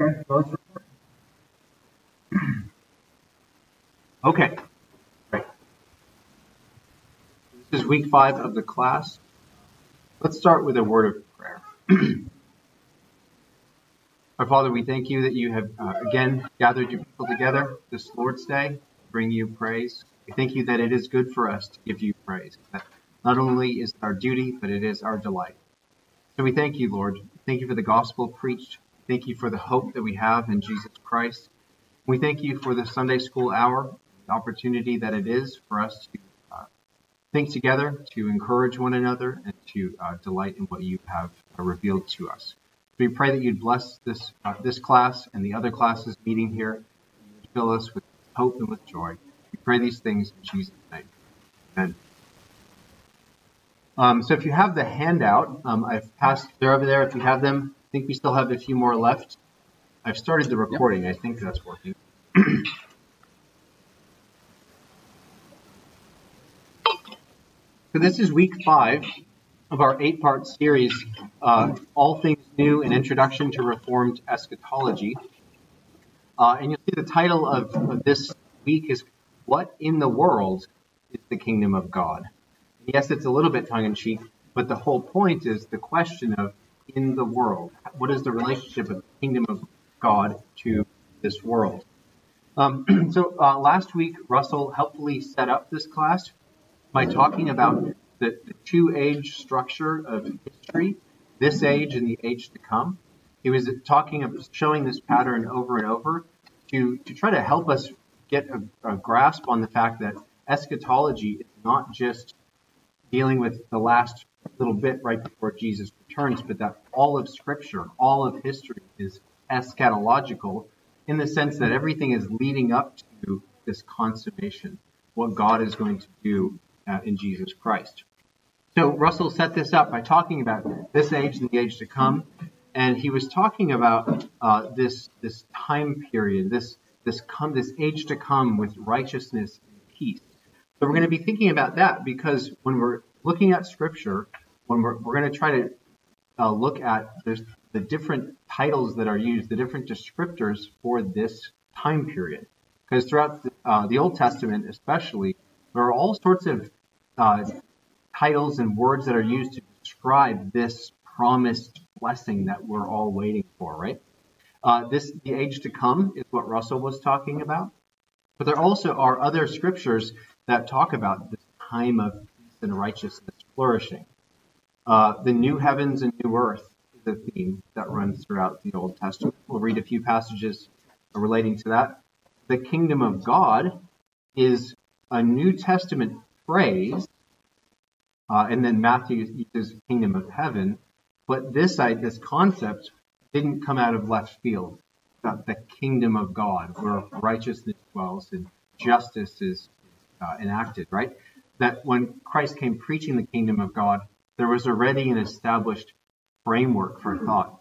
Okay, both Okay. This is week five of the class. Let's start with a word of prayer. Our Father, we thank you that you have uh, again gathered your people together this Lord's Day to bring you praise. We thank you that it is good for us to give you praise. That not only is it our duty, but it is our delight. So we thank you, Lord. Thank you for the gospel preached. Thank you for the hope that we have in Jesus Christ. We thank you for the Sunday school hour, the opportunity that it is for us to uh, think together, to encourage one another, and to uh, delight in what you have uh, revealed to us. We pray that you'd bless this uh, this class and the other classes meeting here. Fill us with hope and with joy. We pray these things in Jesus' name. Amen. Um, so if you have the handout, um, I've passed, they're over there. If you have them, I think we still have a few more left. I've started the recording. Yep. I think that's working. so this is week five of our eight-part series, uh, All Things New, an Introduction to Reformed Eschatology. Uh, and you'll see the title of, of this week is What in the World is the Kingdom of God? yes, it's a little bit tongue in cheek, but the whole point is the question of in the world. What is the relationship of the kingdom of God to this world? Um, so uh, last week, Russell helpfully set up this class by talking about the, the two age structure of history, this age and the age to come. He was talking of showing this pattern over and over to, to try to help us get a, a grasp on the fact that eschatology is not just dealing with the last little bit right before Jesus returns, but that all of Scripture, all of history is eschatological in the sense that everything is leading up to this consummation, what God is going to do uh, in Jesus Christ. So Russell set this up by talking about this age and the age to come, and he was talking about uh, this this time period, this this come this age to come with righteousness and peace. So we're going to be thinking about that because when we're looking at scripture, when we're, we're going to try to uh, look at the different titles that are used, the different descriptors for this time period. Because throughout the, uh, the, Old Testament, especially, there are all sorts of uh, titles and words that are used to describe this promised blessing that we're all waiting for, right? Uh, this the age to come is what Russell was talking about. But there also are other scriptures that talk about this time of peace and righteousness flourishing. Uh, the new heavens and new earth is a theme that runs throughout the Old Testament. We'll read a few passages relating to that. The kingdom of God is a New Testament phrase, uh, and then Matthew uses kingdom of heaven. But this this concept didn't come out of left field. About the kingdom of God, where righteousness dwells and justice is uh, enacted, right? That when Christ came preaching the kingdom of God, there was already an established framework for thought.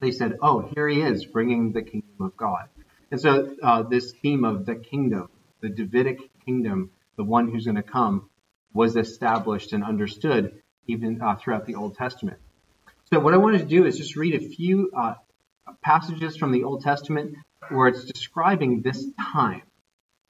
They said, oh, here he is bringing the kingdom of God. And so uh, this theme of the kingdom, the Davidic kingdom, the one who's going to come, was established and understood even uh, throughout the Old Testament. So what I wanted to do is just read a few uh, passages from the Old Testament where it's describing this time,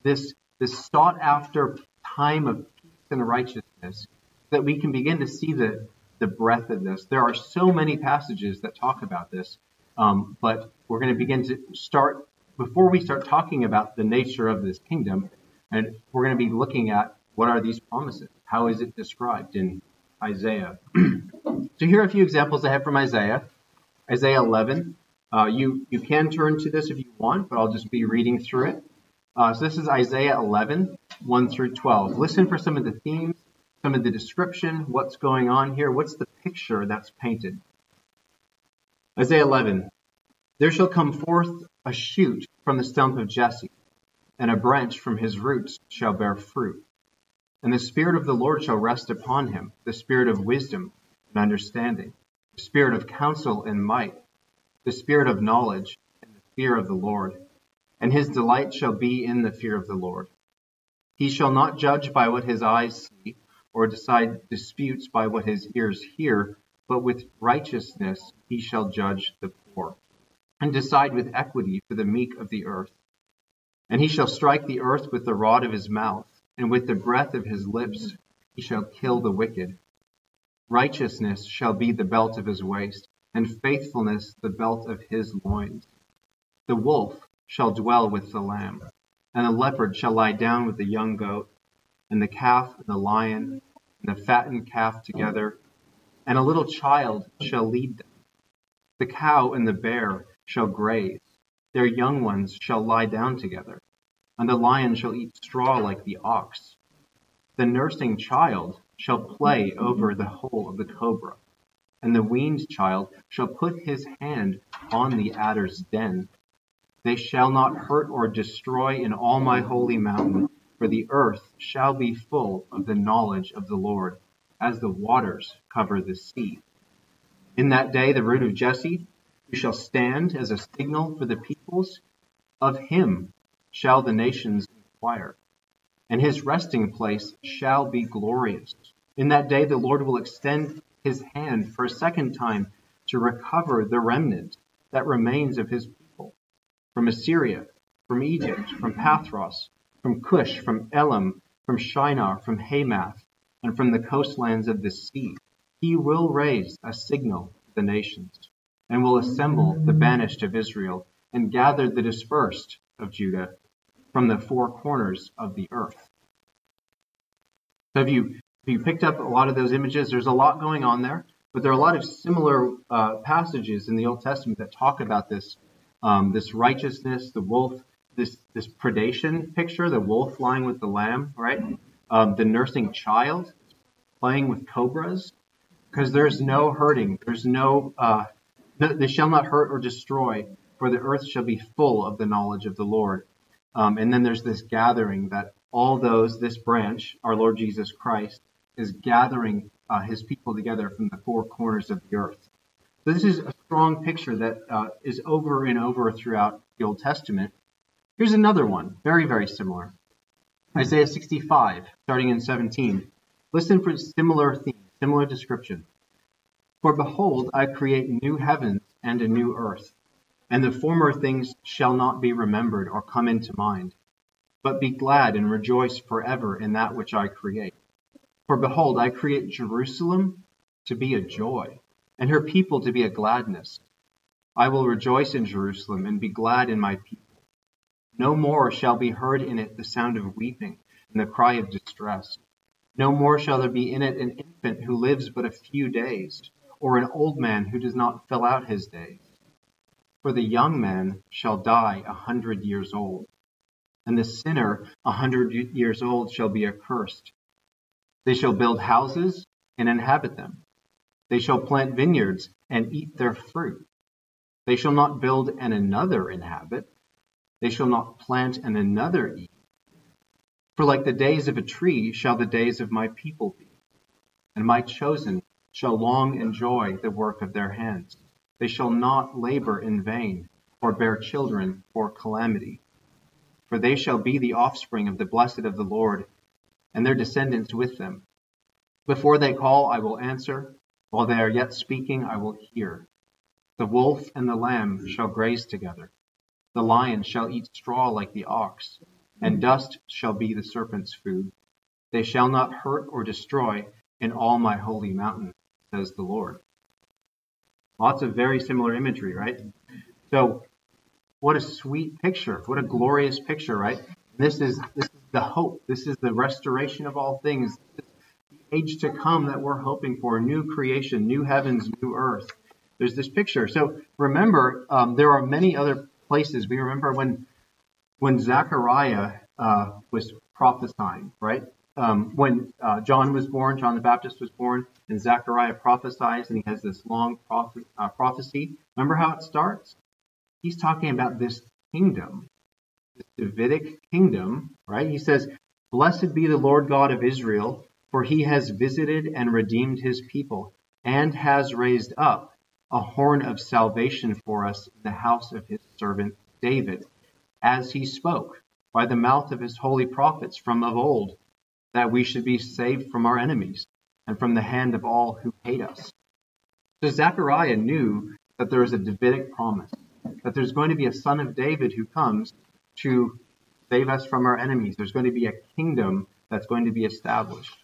this this sought after time of peace and righteousness, that we can begin to see the, the breadth of this. There are so many passages that talk about this, um, but we're going to begin to start, before we start talking about the nature of this kingdom, and we're going to be looking at what are these promises? How is it described in Isaiah? so here are a few examples I have from Isaiah. Isaiah 11. Uh, you, you can turn to this if you want, but I'll just be reading through it. Uh, so this is Isaiah 11, 1 through 12. Listen for some of the themes, some of the description, what's going on here, what's the picture that's painted. Isaiah 11, There shall come forth a shoot from the stump of Jesse, and a branch from his roots shall bear fruit. And the Spirit of the Lord shall rest upon him, the Spirit of wisdom and understanding, the Spirit of counsel and might, the Spirit of knowledge and the fear of the Lord and his delight shall be in the fear of the Lord. He shall not judge by what his eyes see, or decide disputes by what his ears hear, but with righteousness he shall judge the poor. and decide with equity for the meek of the earth. And he shall strike the earth with the rod of his mouth, and with the breath of his lips he shall kill the wicked. Righteousness shall be the belt of his waist, and faithfulness the belt of his loins. The wolf shall dwell with the lamb, and the leopard shall lie down with the young goat, and the calf and the lion, and the fattened calf together, and a little child shall lead them. The cow and the bear shall graze, their young ones shall lie down together, and the lion shall eat straw like the ox. The nursing child shall play over the hole of the cobra, and the weaned child shall put his hand on the adder's den. They shall not hurt or destroy in all my holy mountain, for the earth shall be full of the knowledge of the Lord, as the waters cover the sea. In that day, the root of Jesse, who shall stand as a signal for the peoples, of him shall the nations inquire, and his resting place shall be glorious. In that day, the Lord will extend his hand for a second time to recover the remnant that remains of his people from Assyria, from Egypt, from Pathros, from Cush, from Elam, from Shinar, from Hamath, and from the coastlands of the sea. He will raise a signal to the nations, and will assemble the banished of Israel, and gather the dispersed of Judah from the four corners of the earth. So have you, have you picked up a lot of those images? There's a lot going on there, but there are a lot of similar uh, passages in the Old Testament that talk about this, um, this righteousness, the wolf, this this predation picture, the wolf lying with the lamb, right? Um, the nursing child playing with cobras, because there's no hurting, there's no uh, they shall not hurt or destroy, for the earth shall be full of the knowledge of the Lord. Um, and then there's this gathering that all those, this branch, our Lord Jesus Christ, is gathering uh, his people together from the four corners of the earth. So this is a strong picture that uh, is over and over throughout the Old Testament. Here's another one, very, very similar. Isaiah 65, starting in 17. Listen for similar theme, similar description. For behold, I create new heavens and a new earth, and the former things shall not be remembered or come into mind. But be glad and rejoice forever in that which I create. For behold, I create Jerusalem to be a joy, and her people to be a gladness. I will rejoice in Jerusalem and be glad in my people. No more shall be heard in it the sound of weeping and the cry of distress. No more shall there be in it an infant who lives but a few days, or an old man who does not fill out his days. For the young man shall die a hundred years old, and the sinner a hundred years old shall be accursed. They shall build houses and inhabit them. They shall plant vineyards and eat their fruit. They shall not build and another inhabit they shall not plant and another eat. For like the days of a tree shall the days of my people be, and my chosen shall long enjoy the work of their hands. They shall not labor in vain, or bear children for calamity. For they shall be the offspring of the blessed of the Lord, and their descendants with them. Before they call, I will answer. While they are yet speaking, I will hear. The wolf and the lamb shall graze together the lion shall eat straw like the ox, and dust shall be the serpent's food. They shall not hurt or destroy in all my holy mountain, says the Lord. Lots of very similar imagery, right? So, what a sweet picture. What a glorious picture, right? This is this is the hope. This is the restoration of all things. The age to come that we're hoping for, new creation, new heavens, new earth. There's this picture. So remember, um, there are many other places. We remember when when Zechariah uh, was prophesying, right? Um, when uh, John was born, John the Baptist was born, and Zechariah prophesies, and he has this long prophet, uh, prophecy. Remember how it starts? He's talking about this kingdom, this Davidic kingdom, right? He says, Blessed be the Lord God of Israel, for he has visited and redeemed his people, and has raised up a horn of salvation for us in the house of his servant David, as he spoke by the mouth of his holy prophets from of old, that we should be saved from our enemies and from the hand of all who hate us. So Zechariah knew that there was a Davidic promise, that there's going to be a son of David who comes to save us from our enemies. There's going to be a kingdom that's going to be established.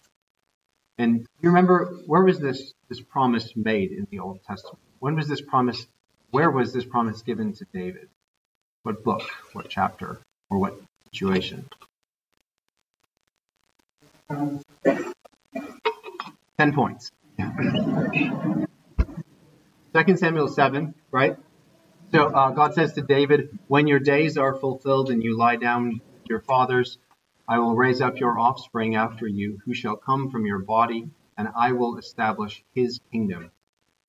And you remember where was this this promise made in the Old Testament? When was this promise? Where was this promise given to David? What book? What chapter? Or what situation? Ten points. Second Samuel seven, right? So uh, God says to David, "When your days are fulfilled and you lie down with your fathers, I will raise up your offspring after you, who shall come from your body, and I will establish his kingdom.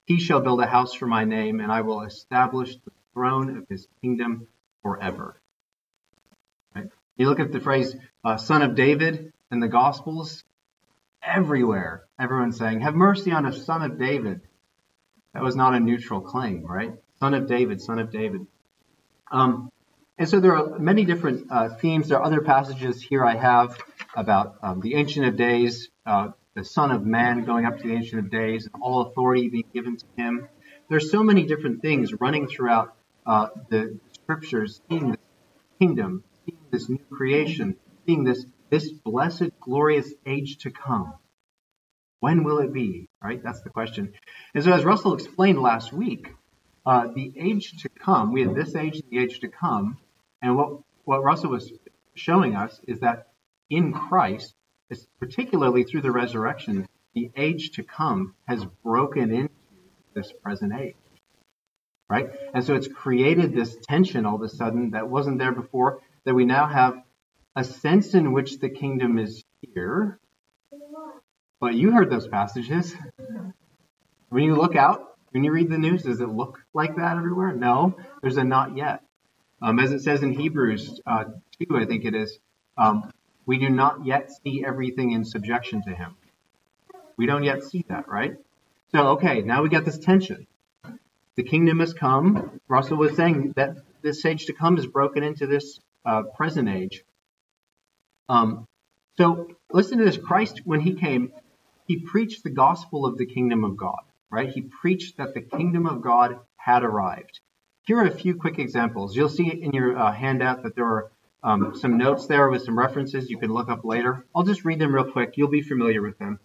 He shall build a house for my name, and I will establish the throne of his kingdom forever." Right? You look at the phrase uh, "son of David" in the Gospels. Everywhere, everyone's saying, "Have mercy on us, son of David." That was not a neutral claim, right? Son of David, son of David. Um, and so there are many different uh, themes. There are other passages here I have about um, the Ancient of Days, uh, the Son of Man going up to the Ancient of Days, and all authority being given to him. There's so many different things running throughout uh, the scriptures, seeing this kingdom, seeing this new creation, seeing this this blessed, glorious age to come. When will it be? Right? That's the question. And so, as Russell explained last week, uh, the age to come, we have this age and the age to come. And what, what Russell was showing us is that in Christ, particularly through the resurrection, the age to come has broken into this present age. Right? And so it's created this tension all of a sudden that wasn't there before, that we now have a sense in which the kingdom is here. But you heard those passages. When you look out, when you read the news, does it look like that everywhere? No, there's a not yet. Um, as it says in Hebrews uh, 2, I think it is, um, we do not yet see everything in subjection to him. We don't yet see that, right? So, okay, now we got this tension. The kingdom has come. Russell was saying that this age to come is broken into this uh, present age. Um, so, listen to this Christ, when he came, he preached the gospel of the kingdom of God right? He preached that the kingdom of God had arrived. Here are a few quick examples. You'll see in your uh, handout that there are um, some notes there with some references you can look up later. I'll just read them real quick. You'll be familiar with them.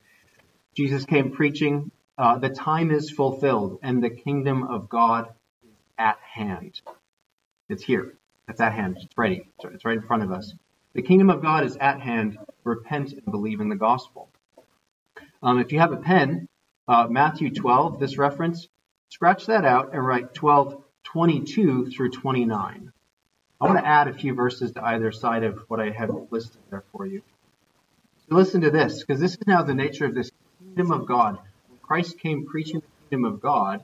Jesus came preaching, uh, the time is fulfilled and the kingdom of God is at hand. It's here. It's at hand. It's ready. It's right in front of us. The kingdom of God is at hand. Repent and believe in the gospel. Um, if you have a pen, uh, Matthew 12, this reference, scratch that out and write 12, 22 through 29. I want to add a few verses to either side of what I have listed there for you. So listen to this, because this is now the nature of this kingdom of God. When Christ came preaching the kingdom of God,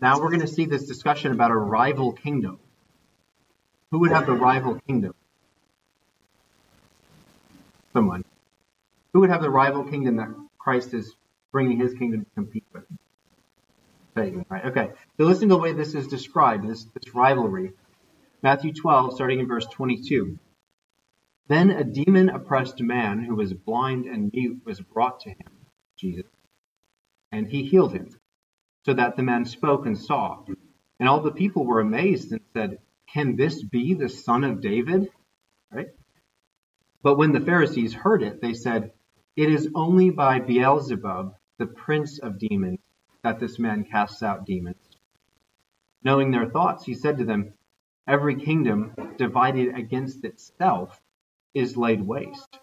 now we're going to see this discussion about a rival kingdom. Who would have the rival kingdom? Someone. Who would have the rival kingdom that Christ is bringing his kingdom to compete with Satan, right? Okay. So listen to the way this is described, this, this rivalry. Matthew 12, starting in verse 22. Then a demon oppressed man who was blind and mute was brought to him, Jesus, and he healed him, so that the man spoke and saw. And all the people were amazed and said, Can this be the son of David? Right? But when the Pharisees heard it, they said, It is only by Beelzebub, the prince of demons, that this man casts out demons. Knowing their thoughts, he said to them, Every kingdom divided against itself is laid waste,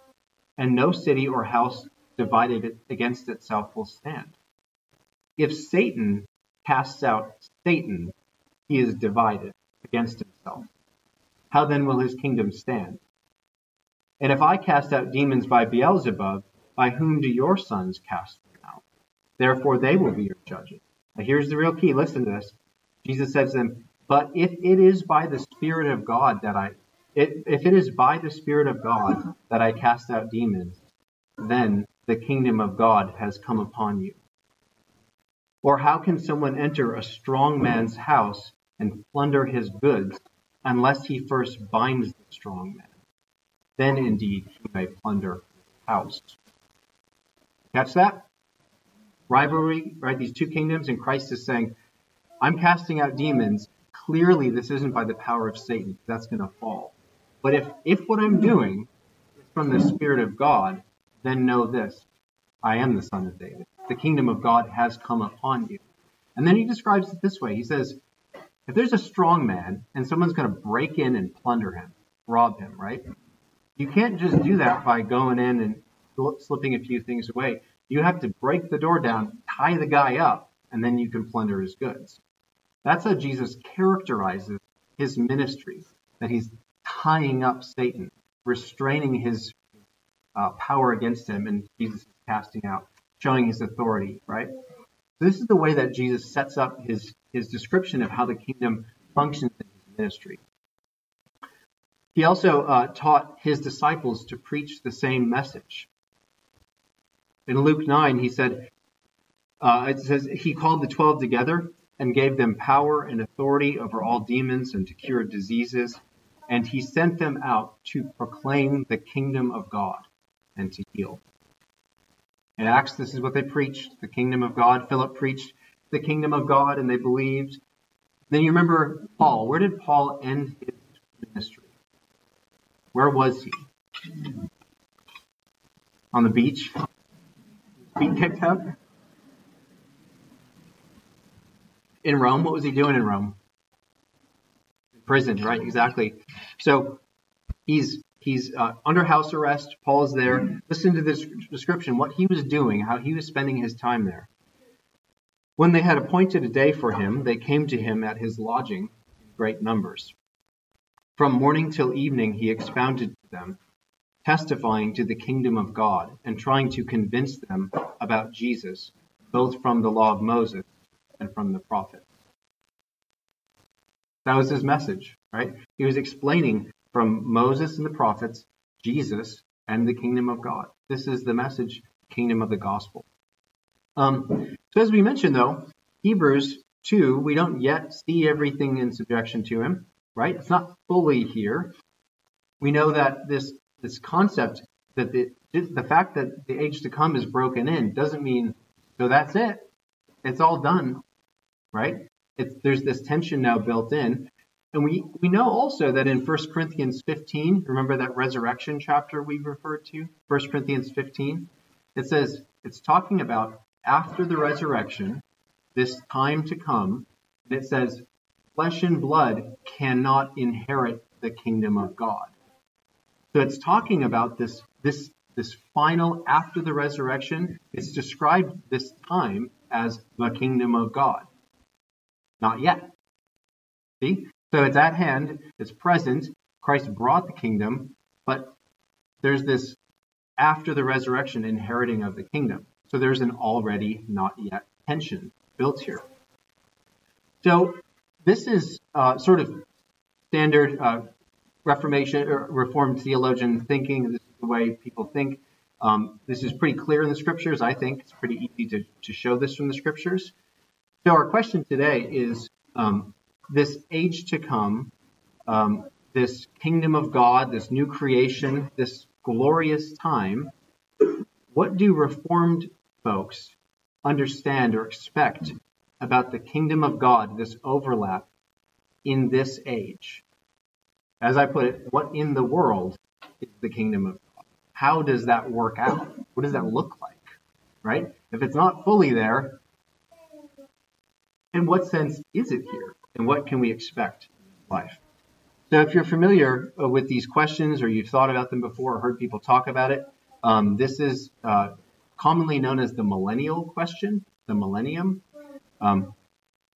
and no city or house divided against itself will stand. If Satan casts out Satan, he is divided against himself. How then will his kingdom stand? And if I cast out demons by Beelzebub, by whom do your sons cast them out? Therefore, they will be your judges. Now, here's the real key. Listen to this. Jesus says to them, But if it is by the Spirit of God that I, it, if it is by the Spirit of God that I cast out demons, then the kingdom of God has come upon you. Or how can someone enter a strong man's house and plunder his goods unless he first binds the strong man? Then indeed he may plunder his house. Catch that? rivalry, right? These two kingdoms, and Christ is saying, I'm casting out demons. Clearly this isn't by the power of Satan. That's going to fall. But if, if what I'm doing is from the Spirit of God, then know this I am the Son of David. The kingdom of God has come upon you. And then he describes it this way He says, if there's a strong man and someone's going to break in and plunder him, rob him, right? You can't just do that by going in and slipping a few things away. You have to break the door down, tie the guy up, and then you can plunder his goods. That's how Jesus characterizes his ministry, that he's tying up Satan, restraining his uh, power against him, and Jesus is casting out, showing his authority, right? This is the way that Jesus sets up his, his description of how the kingdom functions in his ministry. He also uh, taught his disciples to preach the same message. In Luke 9, he said, uh, it says, He called the twelve together and gave them power and authority over all demons and to cure diseases. And he sent them out to proclaim the kingdom of God and to heal. In Acts, this is what they preached the kingdom of God. Philip preached the kingdom of God, and they believed. Then you remember Paul. Where did Paul end his ministry? Where was he? On the beach? Feet kicked up? In Rome? What was he doing in Rome? In prison, right? Exactly. So he's he's uh, under house arrest. Paul's there. Listen to this description, what he was doing, how he was spending his time there. When they had appointed a day for him, they came to him at his lodging in great numbers. From morning till evening he expounded to them testifying to the kingdom of God and trying to convince them about Jesus, both from the law of Moses and from the prophets. That was his message, right? He was explaining from Moses and the prophets, Jesus, and the kingdom of God. This is the message, kingdom of the gospel. Um, so as we mentioned, though, Hebrews 2, we don't yet see everything in subjection to him, right? It's not fully here. We know that this this concept that the the fact that the age to come is broken in doesn't mean so that's it. It's all done, right? It's, there's this tension now built in. And we, we know also that in 1 Corinthians 15, remember that resurrection chapter we referred to? 1 Corinthians 15, it says it's talking about after the resurrection, this time to come, and it says, flesh and blood cannot inherit the kingdom of God. So it's talking about this this this final after the resurrection. It's described this time as the kingdom of God. Not yet. See? So it's at hand, it's present. Christ brought the kingdom, but there's this after the resurrection inheriting of the kingdom. So there's an already not yet tension built here. So this is uh, sort of standard uh, Reformation or Reformed theologian thinking. This is the way people think. Um, this is pretty clear in the scriptures. I think it's pretty easy to, to show this from the scriptures. So our question today is um, this age to come, um, this kingdom of God, this new creation, this glorious time. What do Reformed folks understand or expect about the kingdom of God, this overlap in this age? as I put it, what in the world is the kingdom of God? How does that work out? What does that look like? Right? If it's not fully there, in what sense is it here? And what can we expect life? So if you're familiar uh, with these questions or you've thought about them before or heard people talk about it, um, this is uh, commonly known as the millennial question, the millennium. Um,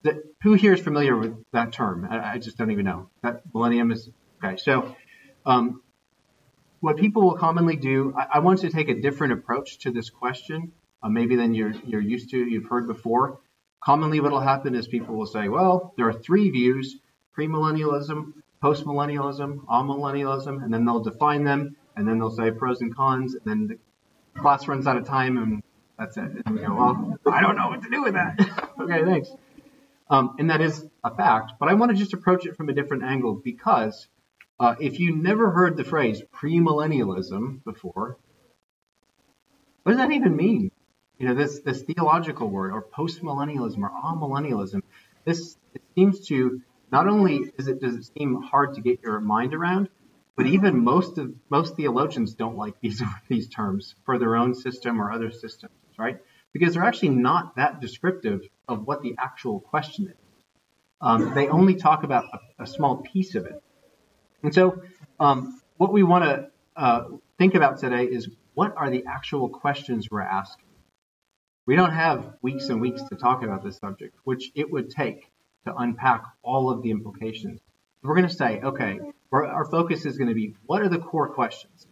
the, who here is familiar with that term? I, I, just don't even know. That millennium is Okay, so um, what people will commonly do, I, I, want to take a different approach to this question, uh, maybe than you're, you're used to, you've heard before. Commonly, what will happen is people will say, well, there are three views premillennialism, postmillennialism, amillennialism, and then they'll define them, and then they'll say pros and cons, and then the class runs out of time, and that's it. And we go, well, I don't know what to do with that. okay, thanks. Um, and that is a fact, but I want to just approach it from a different angle because uh, if you never heard the phrase premillennialism before, what does that even mean? You know, this this theological word, or postmillennialism, or amillennialism. This it seems to not only is it does it seem hard to get your mind around, but even most of most theologians don't like these these terms for their own system or other systems, right? Because they're actually not that descriptive of what the actual question is. Um, they only talk about a, a, small piece of it. And so, um, what we want to uh, think about today is what are the actual questions we're asking? We don't have weeks and weeks to talk about this subject, which it would take to unpack all of the implications. We're going to say, okay, our focus is going to be what are the core questions?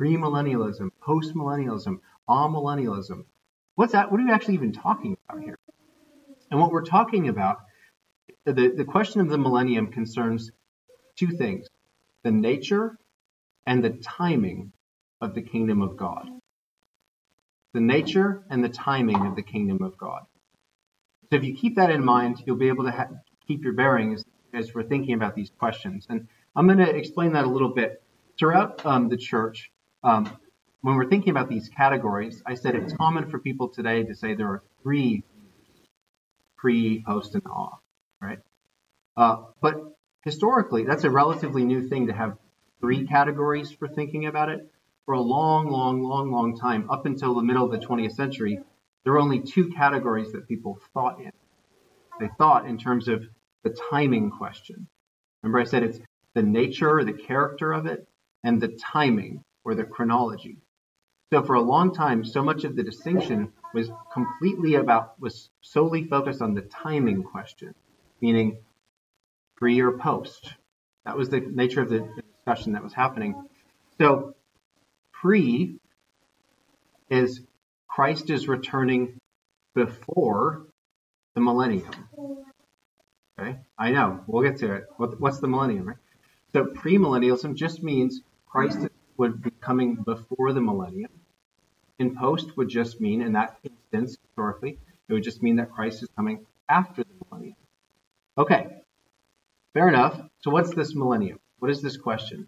Premillennialism, postmillennialism, amillennialism. What's that? What are we actually even talking about here? And what we're talking about, the, the question of the millennium concerns two things the nature and the timing of the kingdom of God. The nature and the timing of the kingdom of God. So if you keep that in mind, you'll be able to ha- keep your bearings as we're thinking about these questions. And I'm going to explain that a little bit. Throughout um, the church, um, when we're thinking about these categories, I said it's common for people today to say there are three pre, post, and off, right? Uh, but historically, that's a relatively new thing to have three categories for thinking about it. For a long, long, long, long time, up until the middle of the 20th century, there were only two categories that people thought in. They thought in terms of the timing question. Remember, I said it's the nature, the character of it, and the timing or the chronology. So for a long time, so much of the distinction was completely about, was solely focused on the timing question, meaning pre or post. That was the nature of the discussion that was happening. So pre is Christ is returning before the millennium. Okay, I know. We'll get to it. What, what's the millennium, right? So premillennialism just means Christ would be coming before the millennium. In post would just mean, in that instance, historically, it would just mean that Christ is coming after the millennium. Okay, fair enough. So what's this millennium? What is this question?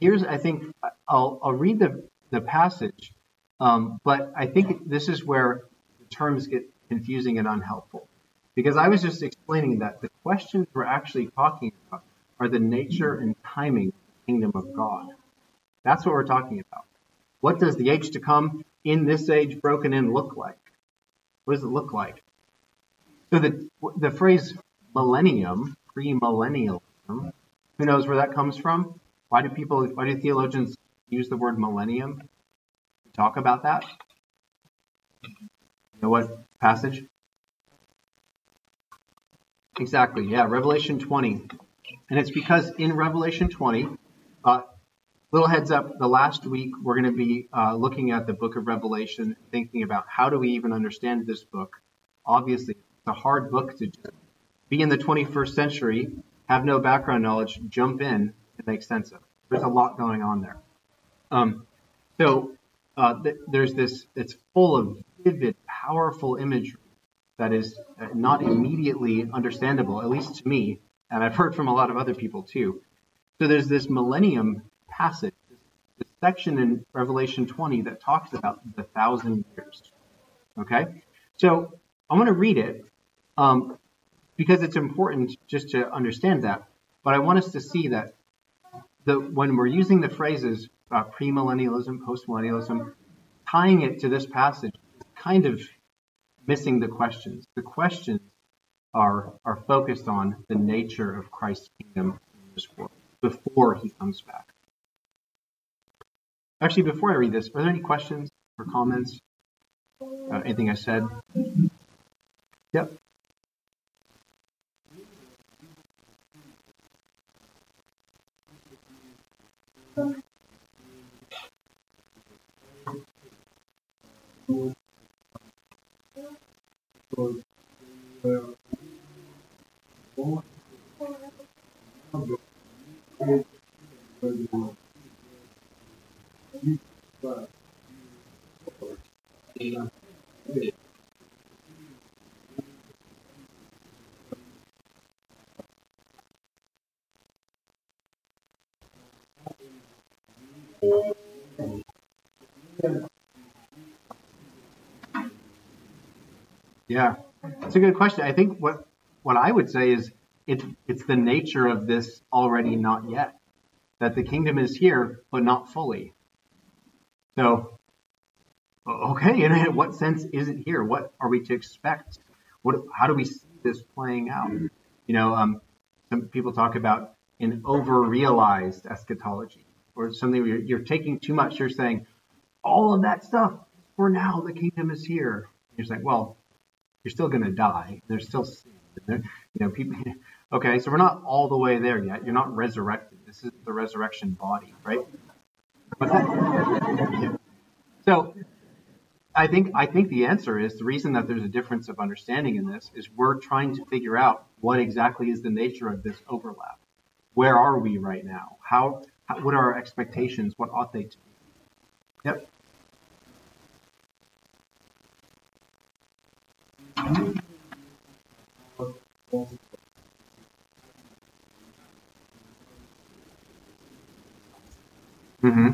Here's, I think, I'll, I'll read the, the passage um, but I think this is where the terms get confusing and unhelpful. Because I was just explaining that the questions we're actually talking about are the nature and timing of the kingdom of God. That's what we're talking about. What does the age to come in this age broken in look like? What does it look like? So the, the phrase millennium, pre-millennialism, who knows where that comes from? Why do people, why do theologians use the word millennium? talk about that? You know what passage? Exactly, yeah, Revelation 20. And it's because in Revelation 20, uh, little heads up, the last week we're going to be uh, looking at the book of Revelation, thinking about how do we even understand this book. Obviously, it's a hard book to be in the 21st century, have no background knowledge, jump in, and make sense of. There's a lot going on there. Um, so uh, th- there's this, it's full of vivid, powerful imagery that is uh, not immediately understandable, at least to me, and I've heard from a lot of other people too. So there's this millennium passage, this, section in Revelation 20 that talks about the thousand years. Okay? So I'm going to read it um, because it's important just to understand that. But I want us to see that the, when we're using the phrases uh, premillennialism, postmillennialism, tying it to this passage kind of missing the questions. The questions are are focused on the nature of Christ's kingdom in this world before he comes back. Actually, before I read this, are there any questions or comments? Uh, anything I said? Yep. Yeah, it's a good question. I think what what I would say is it's it's the nature of this already not yet. That the kingdom is here, but not fully. So, okay, in what sense is it here? What are we to expect? What, how do we see this playing out? You know, um, some people talk about an over-realized eschatology, or something you're, you're taking too much. You're saying all of that stuff for now. The kingdom is here. You're saying, well, you're still going to die. There's still sin. There, you know, people. Okay, so we're not all the way there yet. You're not resurrected. This is the resurrection body, right? So I think I think the answer is the reason that there's a difference of understanding in this is we're trying to figure out what exactly is the nature of this overlap. Where are we right now? How, how what are our expectations? What ought they to be? Yep. Mm-hmm.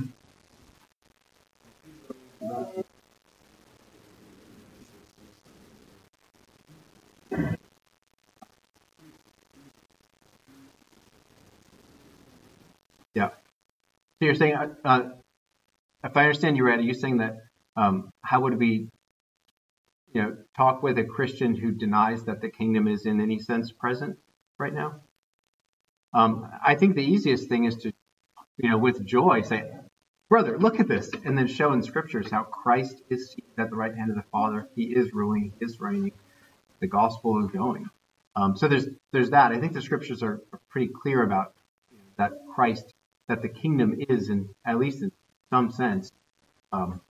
Yeah. So you're saying, uh, uh, if I understand you right, you're you saying that um, how would we, you know, talk with a Christian who denies that the kingdom is in any sense present right now? Um, I think the easiest thing is to, you know, with joy say, brother, look at this, and then show in scriptures how Christ is seated at the right hand of the Father. He is ruling, he is reigning. The gospel is going. Um, so there's there's that. I think the scriptures are, are pretty clear about that Christ, that the kingdom is, in at least in some sense, um,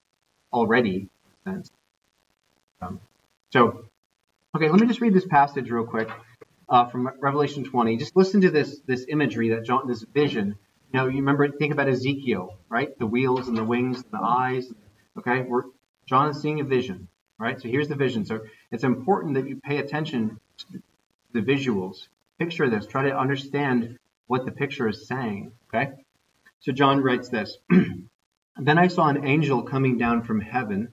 already sense. Um, so, okay, let me just read this passage real quick uh, from Revelation 20. Just listen to this this imagery that John, this vision you know, you remember, think about Ezekiel, right? The wheels and the wings and the eyes. Okay, we're John is seeing a vision, right? So here's the vision. So it's important that you pay attention to the visuals. Picture this. Try to understand what the picture is saying. Okay. So John writes this. then I saw an angel coming down from heaven,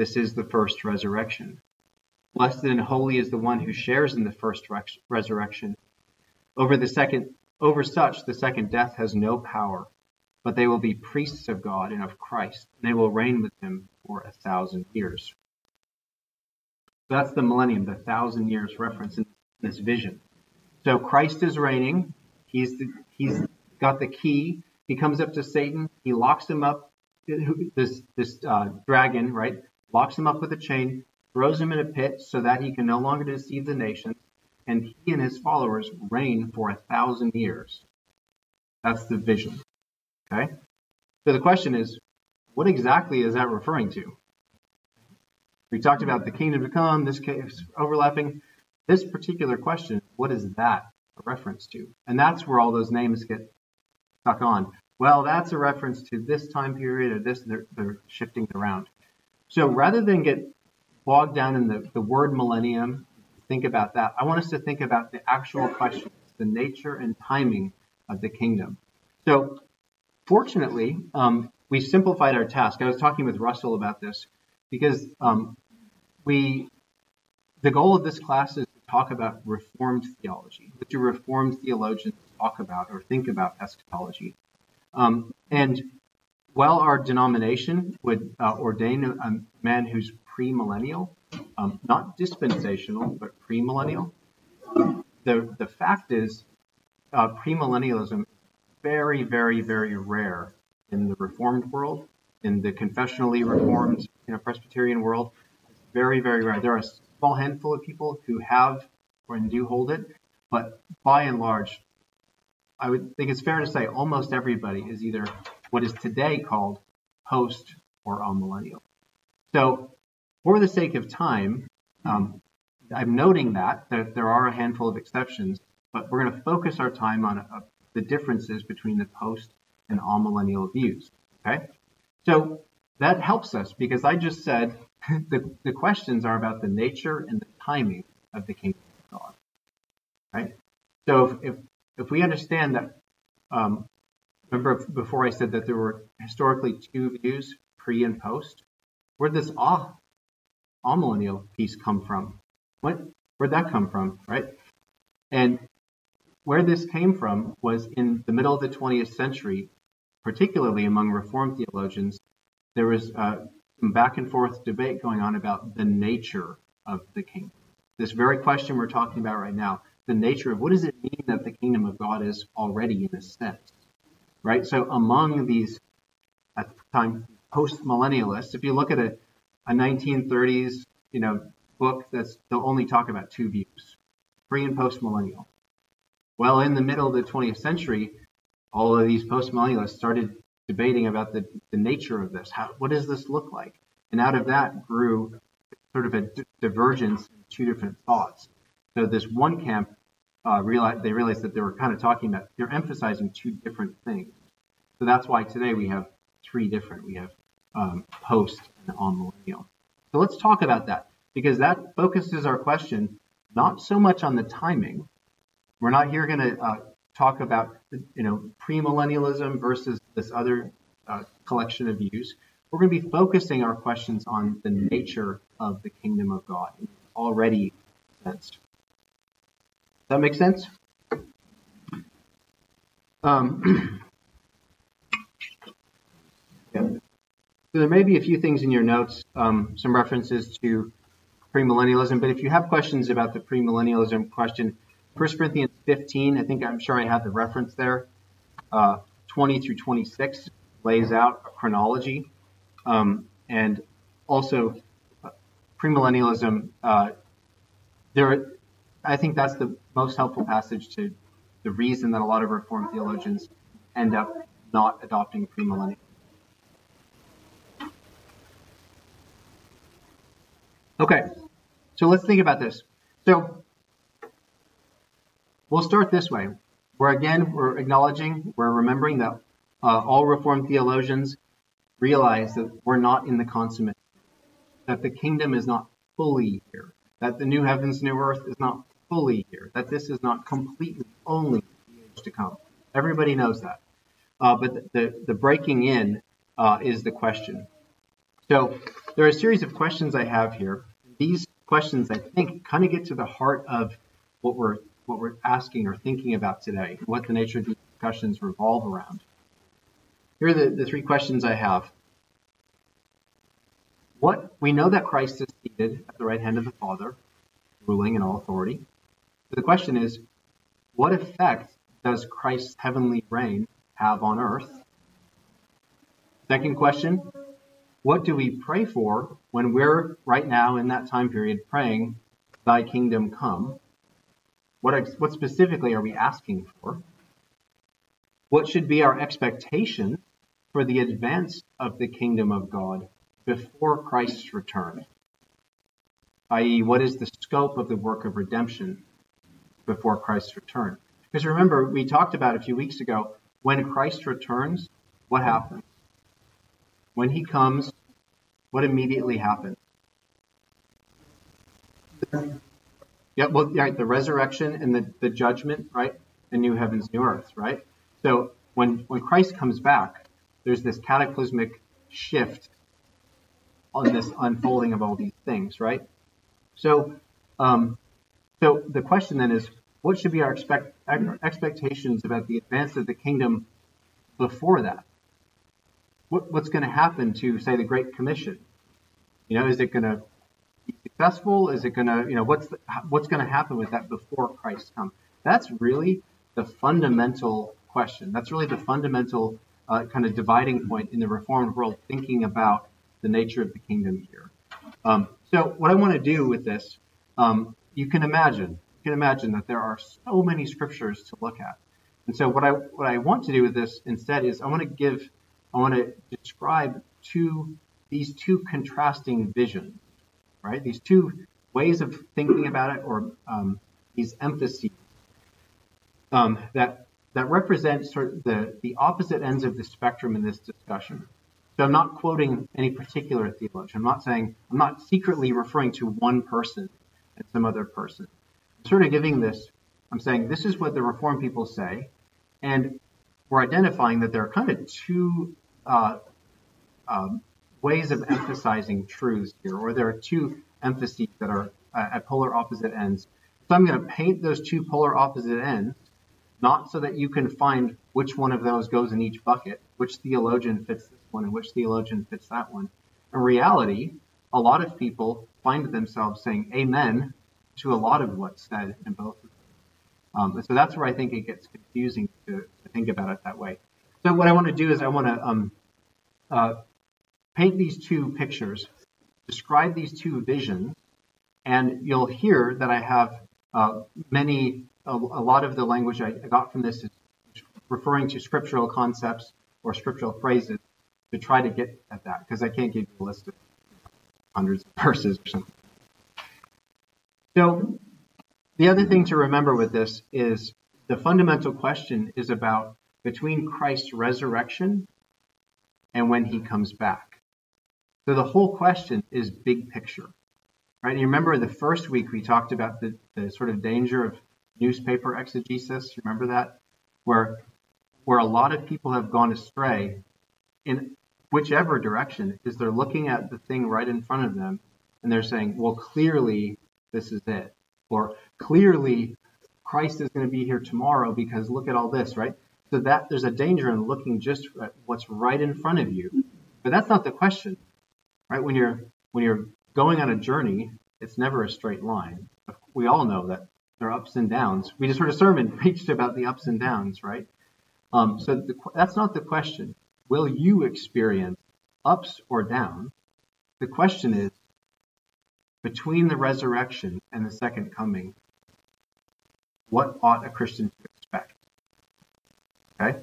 This is the first resurrection. Blessed and holy is the one who shares in the first resurrection. Over the second, over such the second death has no power but they will be priests of God and of Christ, and they will reign with him for a thousand years. So that's the millennium, the thousand years reference in this vision. So Christ is reigning. He's the, he's got the key. He comes up to Satan. He locks him up. This this uh, dragon, right? Locks him up with a chain, throws him in a pit so that he can no longer deceive the nations, and he and his followers reign for a thousand years. That's the vision. Okay? So the question is, what exactly is that referring to? We talked about the kingdom to come, this case overlapping. This particular question, what is that a reference to? And that's where all those names get stuck on. Well, that's a reference to this time period or this, they're, they're shifting around. So rather than get bogged down in the, the word millennium, think about that. I want us to think about the actual questions, the nature and timing of the kingdom. So Fortunately, um, we simplified our task. I was talking with Russell about this because um, we, the goal of this class is to talk about Reformed theology. What do Reformed theologians talk about or think about eschatology? Um, and while our denomination would uh, ordain a man who's premillennial, um, not dispensational, but premillennial, the, the fact is uh, premillennialism very, very, very rare in the Reformed world, in the confessionally Reformed, you know, Presbyterian world. It's very, very rare. There are a small handful of people who have or do hold it, but by and large, I would think it's fair to say almost everybody is either what is today called post or amillennial. So, for the sake of time, um, I'm noting that, that there are a handful of exceptions, but we're going to focus our time on uh, the differences between the post and amillennial views. Okay, so that helps us because I just said the, the questions are about the nature and the timing of the kingdom of God. Right. So if if, if we understand that, um, remember before I said that there were historically two views, pre and post. Where does all millennial piece come from? What where'd that come from, right? And where this came from was in the middle of the 20th century, particularly among Reformed theologians, there was uh, some back and forth debate going on about the nature of the kingdom. This very question we're talking about right now, the nature of what does it mean that the kingdom of God is already in a sense, right? So among these at the time post millennialists, if you look at a, a 1930s, you know, book that's they'll only talk about two views, pre and post millennial. Well, in the middle of the 20th century, all of these post millennialists started debating about the, the nature of this. How, what does this look like? And out of that grew sort of a d- divergence in two different thoughts. So this one camp uh, realized they realized that they were kind of talking about they're emphasizing two different things. So that's why today we have three different. We have um, post and amillennial. So let's talk about that because that focuses our question not so much on the timing. We're not here going to uh, talk about you know premillennialism versus this other uh, collection of views. We're going to be focusing our questions on the nature of the kingdom of God already sensed. That make sense? Um, yeah. So there may be a few things in your notes, um, some references to premillennialism. But if you have questions about the premillennialism question, 1 Corinthians 15, I think I'm sure I have the reference there. Uh, 20 through 26 lays out a chronology. Um, and also, uh, premillennialism, uh, there, I think that's the most helpful passage to the reason that a lot of Reformed theologians end up not adopting premillennialism. Okay, so let's think about this. So we'll start this way. Where again, we're acknowledging, we're remembering that uh, all Reformed theologians realize that we're not in the consummate, that the kingdom is not fully here, that the new heavens, new earth is not fully here, that this is not completely only the age to come. Everybody knows that. Uh, but the, the, the, breaking in uh, is the question. So there are a series of questions I have here these questions, I think, kind of get to the heart of what we're what we're asking or thinking about today, what the nature of these discussions revolve around. Here are the, the three questions I have. What we know that Christ is seated at the right hand of the Father, ruling in all authority. The question is, what effect does Christ's heavenly reign have on earth? Second question, what do we pray for when we're right now in that time period praying, Thy kingdom come? What, what specifically are we asking for? What should be our expectation for the advance of the kingdom of God before Christ's return? I.e., what is the scope of the work of redemption before Christ's return? Because remember, we talked about a few weeks ago when Christ returns, what happens? when he comes, what immediately happens? Yeah, well, right, the resurrection and the, the judgment, right? The new heavens, new earth, right? So when when Christ comes back, there's this cataclysmic shift on this unfolding of all these things, right? So, um, so the question then is, what should be our expect, expectations about the advance of the kingdom before that? what, what's going to happen to, say, the Great Commission? You know, is it going to be successful? Is it going to, you know, what's the, what's going to happen with that before Christ comes? That's really the fundamental question. That's really the fundamental uh, kind of dividing point in the Reformed world thinking about the nature of the kingdom here. Um, so, what I want to do with this, um, you can imagine, can imagine that there are so many scriptures to look at. And so, what I what I want to do with this instead is I want to give, I want to describe two these two contrasting visions, right? These two ways of thinking about it, or um, these emphases um, that that represent sort of the, the opposite ends of the spectrum in this discussion. So I'm not quoting any particular theologian. I'm not saying I'm not secretly referring to one person and some other person. Sort of giving this. I'm saying this is what the Reformed people say, and we're identifying that there are kind of two uh, um, ways of emphasizing truths here, or there are two emphases that are uh, at polar opposite ends. So I'm going to paint those two polar opposite ends not so that you can find which one of those goes in each bucket, which theologian fits this one and which theologian fits that one. In reality, a lot of people find themselves saying amen to a lot of what's said in both of them. Um, so that's where I think it gets confusing to, to, think about it that way. So what I want to do is I want to um, uh, paint these two pictures, describe these two visions, and you'll hear that I have uh, many a, a lot of the language I got from this is referring to scriptural concepts or scriptural phrases to try to get at that because I can't give you a list of hundreds of verses or something. So the other thing to remember with this is the fundamental question is about between Christ's resurrection and when he comes back. So the whole question is big picture. Right? You remember the first week we talked about the, the sort of danger of newspaper exegesis. You remember that? Where where a lot of people have gone astray in whichever direction is they're looking at the thing right in front of them and they're saying, well, clearly this is it. Or clearly Christ is going to be here tomorrow because look at all this, right? So that there's a danger in looking just at what's right in front of you. But that's not the question, right? When you're when you're going on a journey, it's never a straight line. We all know that there are ups and downs. We just heard a sermon preached about the ups and downs, right? Um, so the, that's not the question. Will you experience ups or downs? The question is between the resurrection and the second coming, what ought a Christian to expect? Okay?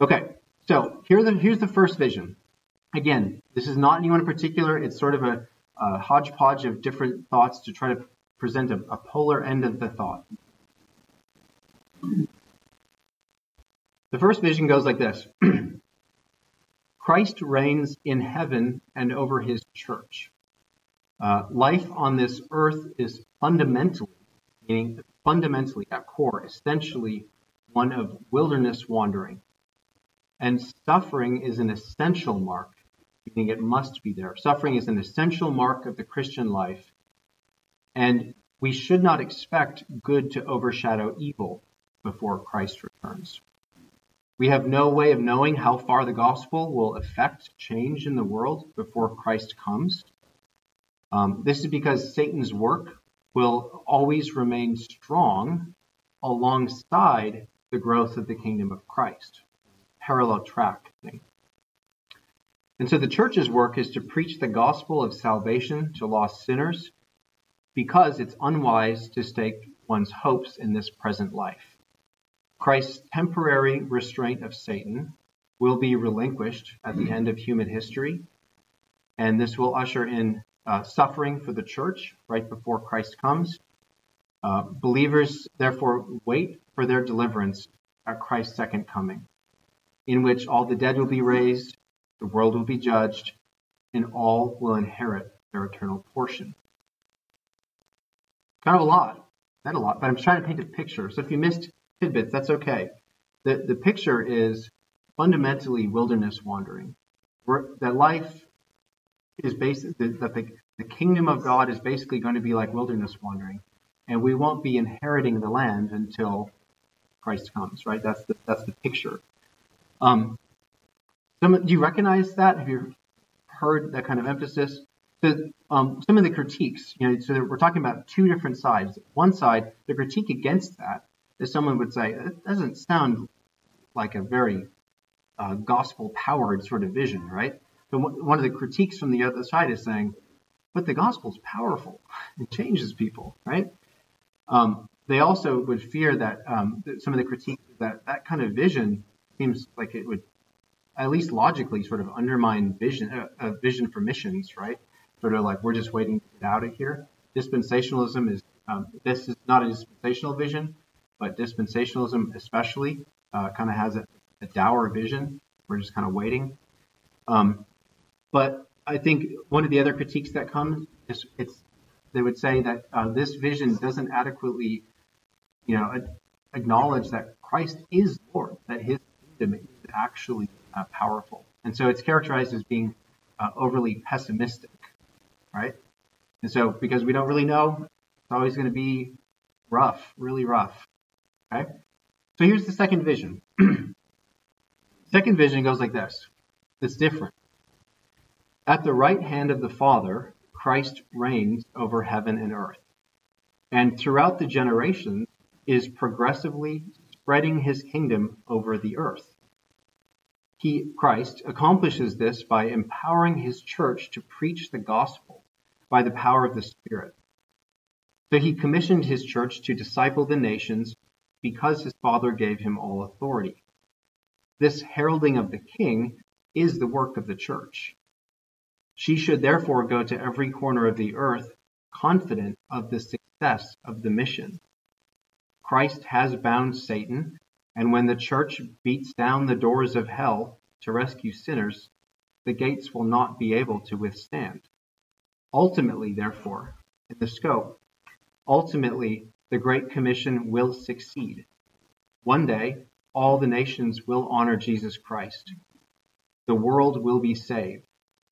Okay, so here the, here's the first vision. Again, this is not anyone in particular. It's sort of a, a hodgepodge of different thoughts to try to present a, a polar end of the thought. The first vision goes like this Christ reigns in heaven and over his church. Uh, life on this earth is fundamentally, meaning fundamentally at core, essentially one of wilderness wandering. And suffering is an essential mark, meaning it must be there. Suffering is an essential mark of the Christian life and we should not expect good to overshadow evil before Christ returns. We have no way of knowing how far the gospel will affect change in the world before Christ comes. Um, this is because Satan's work will always remain strong alongside the growth of the kingdom of Christ. Parallel track thing. And so the church's work is to preach the gospel of salvation to lost sinners because it's unwise to stake one's hopes in this present life. Christ's temporary restraint of Satan will be relinquished at the end of human history, and this will usher in uh, suffering for the church right before Christ comes. Uh, believers, therefore, wait for their deliverance at Christ's second coming, in which all the dead will be raised, the world will be judged, and all will inherit their eternal portion. Kind of a lot. Not a lot, but I'm trying to paint a picture. So if you missed tidbits, that's okay. The, the picture is fundamentally wilderness wandering. That life is basically, that the, the kingdom of God is basically going to be like wilderness wandering. And we won't be inheriting the land until Christ comes, right? That's the, that's the picture. Um, some, do you recognize that? Have you heard that kind of emphasis? So um, some of the critiques, you know, so we're talking about two different sides. One side, the critique against that is someone would say, it doesn't sound like a very uh, gospel powered sort of vision, right? So one of the critiques from the other side is saying, but the gospel is powerful. It changes people, right? Um, they also would fear that um, some of the critiques that that kind of vision seems like it would, at least logically, sort of undermine vision, uh, uh, vision for missions, right? Sort of like we're just waiting to get out of here. Dispensationalism is um, this is not a dispensational vision, but dispensationalism especially uh, kind of has a, a, dour vision. We're just kind of waiting. Um, but I think one of the other critiques that comes is it's they would say that uh, this vision doesn't adequately, you know, acknowledge that Christ is Lord, that His kingdom is actually uh, powerful, and so it's characterized as being uh, overly pessimistic, right? And so because we don't really know, it's always going to be rough, really rough. Okay. So here's the second vision. second vision goes like this. It's different. At the right hand of the Father, Christ reigns over heaven and earth, and throughout the generations is progressively spreading his kingdom over the earth. He, Christ, accomplishes this by empowering his church to preach the gospel by the power of the Spirit. So he commissioned his church to disciple the nations because his Father gave him all authority. This heralding of the king is the work of the church. She should therefore go to every corner of the earth confident of the success of the mission. Christ has bound Satan, and when the church beats down the doors of hell to rescue sinners, the gates will not be able to withstand. Ultimately, therefore, in the scope, ultimately, the Great Commission will succeed. One day, all the nations will honor Jesus Christ. The world will be saved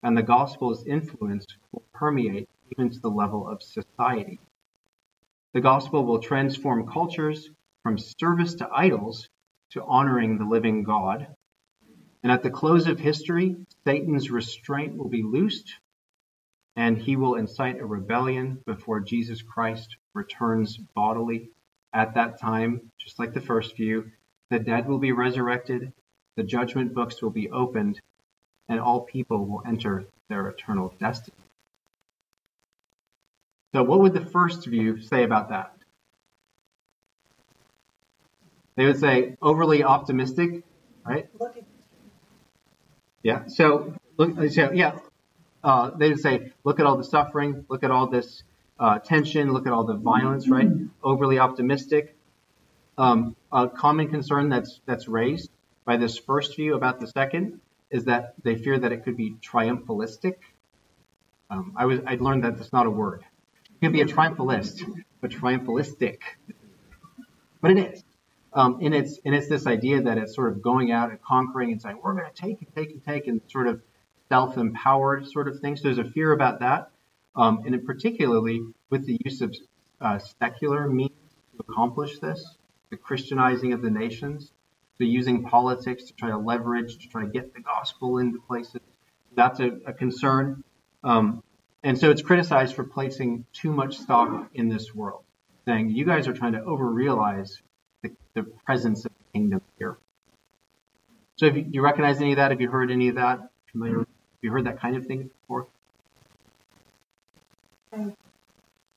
and the gospel's influence will permeate even to the level of society. The gospel will transform cultures from service to idols to honoring the living God. And at the close of history, Satan's restraint will be loosed and he will incite a rebellion before Jesus Christ returns bodily. At that time, just like the first view, the dead will be resurrected, the judgment books will be opened, and all people will enter their eternal destiny. So, what would the first view say about that? They would say overly optimistic, right? Yeah. So, look, so yeah, uh, they would say, look at all the suffering, look at all this uh, tension, look at all the violence, right? Overly optimistic. Um, a common concern that's that's raised by this first view about the second is that they fear that it could be triumphalistic. Um, I was I'd learned that that's not a word. It can be a triumphalist, but triumphalistic. But it is. Um, and it's and it's this idea that it's sort of going out and conquering and saying we're going to take and take and take and sort of self-empowered sort of thing. So there's a fear about that, um, and particularly with the use of uh, secular means to accomplish this, the Christianizing of the nations. So using politics to try to leverage, to try to get the gospel into places, that's a, a concern. Um, and so it's criticized for placing too much stock in this world, saying you guys are trying to overrealize the, the presence of the kingdom here. So if you, you recognize any of that, have you heard any of that? Familiar? Have you heard that kind of thing before?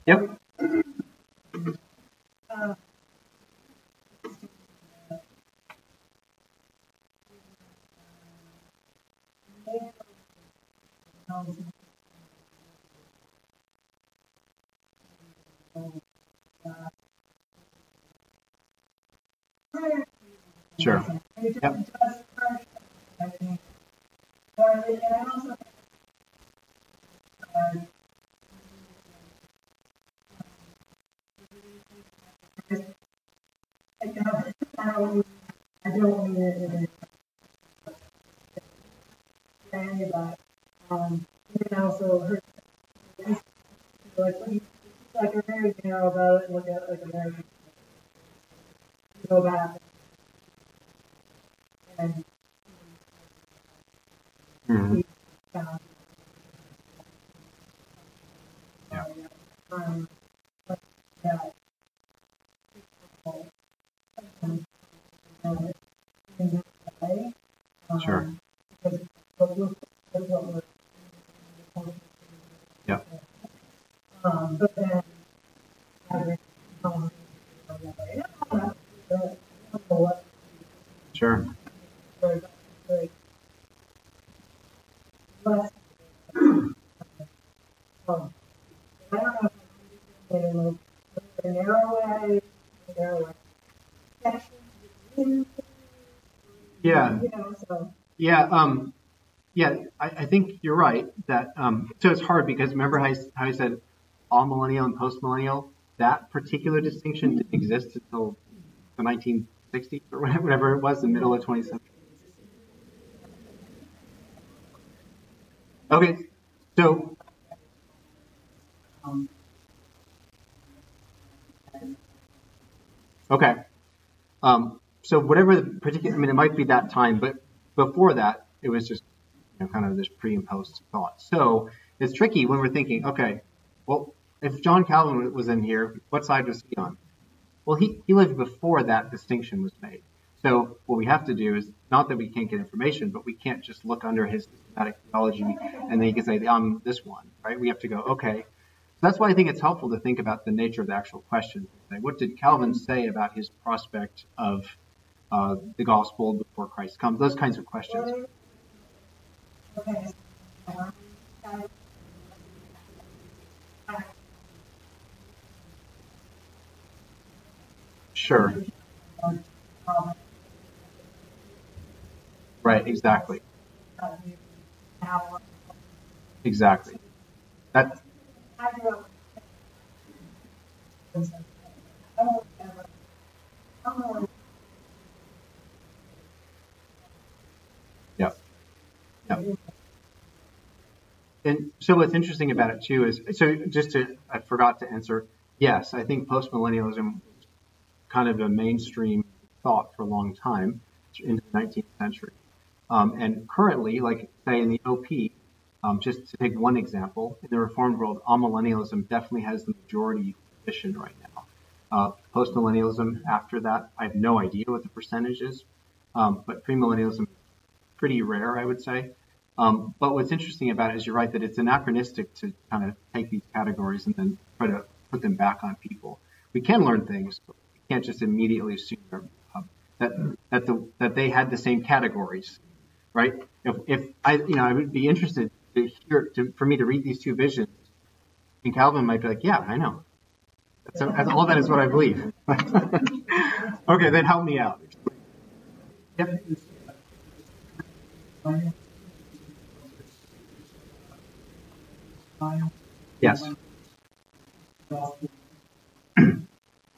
Yep. Uh, Sure. Yep. I don't mean it about um, and also her like like a very narrow about it, and look at like American go back and mm-hmm. yeah. Um, but, yeah. Um, Um, Sure. Because what we're, what we're. Um, but then. having conversations like that, like, "Yeah, that's good. I don't Sure. very, very less. Um, I don't know if I can in a, a narrow way, a narrow way. Sections within, Yeah. You know, so, Yeah, um, yeah, I, I think you're right that um, so it's hard because remember how I, how I said amillennial and post millennial. That particular distinction didn't exist until the 1960s or whatever it was, the middle of 20th century. Okay, so um, Okay. Um, so whatever the particular, I mean, it might be that time, but before that, it was just you know, kind of this pre and post thought. So it's tricky when we're thinking, okay, well, if John Calvin was in here, what side was he on? Well, he, he lived before that distinction was made. So what we have to do is not that we can't get information, but we can't just look under his systematic theology and then he can say, I'm this one, right? We have to go, okay, so that's why I think it's helpful to think about the nature of the actual question. What did Calvin say about his prospect of uh, the gospel before Christ comes? Those kinds of questions. okay. Sure. Right. Exactly. Exactly. That. Yeah. Yeah. And so what's interesting about it too is so just to I forgot to answer. Yes, I think postmillennialism was kind of a mainstream thought for a long time into the 19th century. Um, and currently, like say in the OP, um, just to take one example, in the Reformed world, amillennialism definitely has the majority position right now. Uh, postmillennialism after that, I have no idea what the percentage is, um, but premillennialism is pretty rare, I would say. Um, but what's interesting about it is you're right that it's anachronistic to kind of take these categories and then try to put them back on people. We can learn things, but can't just immediately assume uh, that that the that they had the same categories, right? If, if I you know I would be interested to hear to, for me to read these two visions, and Calvin might be like, yeah, I know. So all that is what I believe. okay, then help me out. Yep. Yes.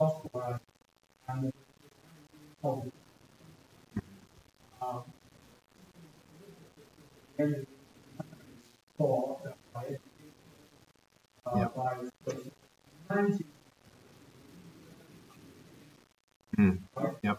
Mhm. Mm. Yep.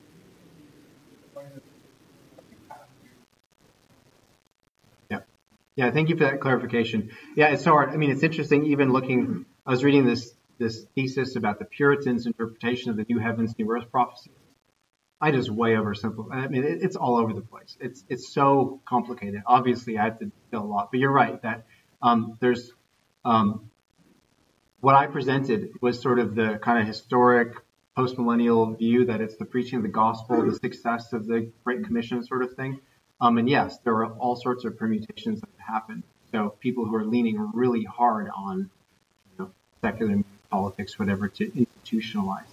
Yeah, thank you for that clarification. Yeah, it's hard. I mean, it's interesting. Even looking, I was reading this this thesis about the Puritans' interpretation of the New Heavens, New Earth prophecy. I just way oversimplify. I mean, it, it's all over the place. It's it's so complicated. Obviously, I have to deal a lot. But you're right that um, there's um, what I presented was sort of the kind of historic postmillennial view that it's the preaching of the gospel, the success of the Great Commission sort of thing. Um, and yes, there are all sorts of permutations that happen. So people who are leaning really hard on you know, secular politics, whatever, to institutionalize.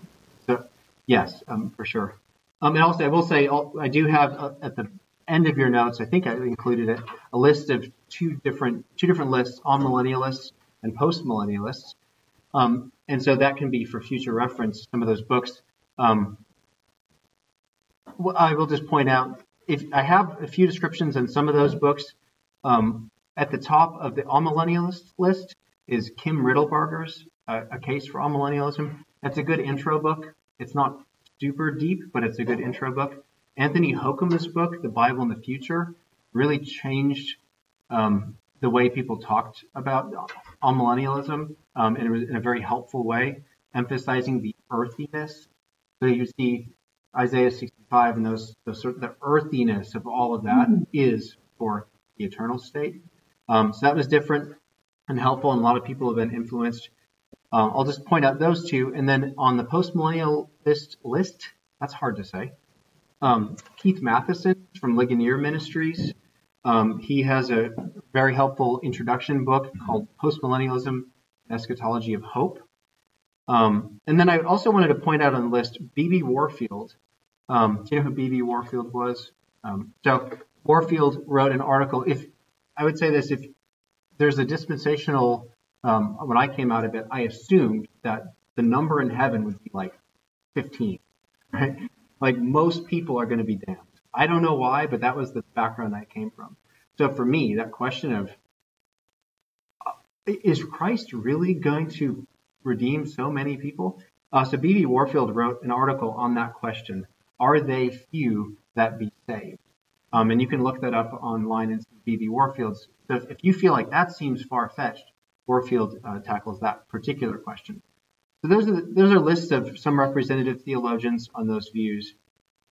So yes, um, for sure. Um, and also, I will say, I do have uh, at the end of your notes, I think I included it, a list of two different two different lists: amillennialists and postmillennialists. Um, and so that can be for future reference. Some of those books. Um, I will just point out if I have a few descriptions in some of those books. Um, at the top of the amillennialist list is Kim Riddlebarger's uh, A Case for Amillennialism. That's a good intro book. It's not super deep, but it's a good intro book. Anthony Hoekema's book, The Bible and the Future, really changed um, the way people talked about amillennialism um, in, a, in a very helpful way, emphasizing the earthiness. So you see Isaiah 65 and those, those sort of the earthiness of all of that mm-hmm. is for the eternal state. Um, so that was different and helpful, and a lot of people have been influenced. Um, I'll just point out those two, and then on the postmillennialist list, list that's hard to say. Um, Keith Mathison from Ligonier Ministries. Um, he has a very helpful introduction book called Postmillennialism Eschatology of Hope. Um, and then I also wanted to point out on the list B.B. Warfield. Um, do you know who B.B. Warfield was? Um, so Warfield wrote an article. If I would say this, if there's a dispensational, um, when I came out of it, I assumed that the number in heaven would be like 15, right? Like most people are going to be damned. I don't know why, but that was the background I came from. So for me, that question of uh, is Christ really going to redeem so many people? Uh, so B.B. Warfield wrote an article on that question. Are they few that be saved? Um, and you can look that up online in B.B. Warfield's. So if, if, you feel like that seems far fetched, Warfield uh, tackles that particular question. So those are the, those are lists of some representative theologians on those views.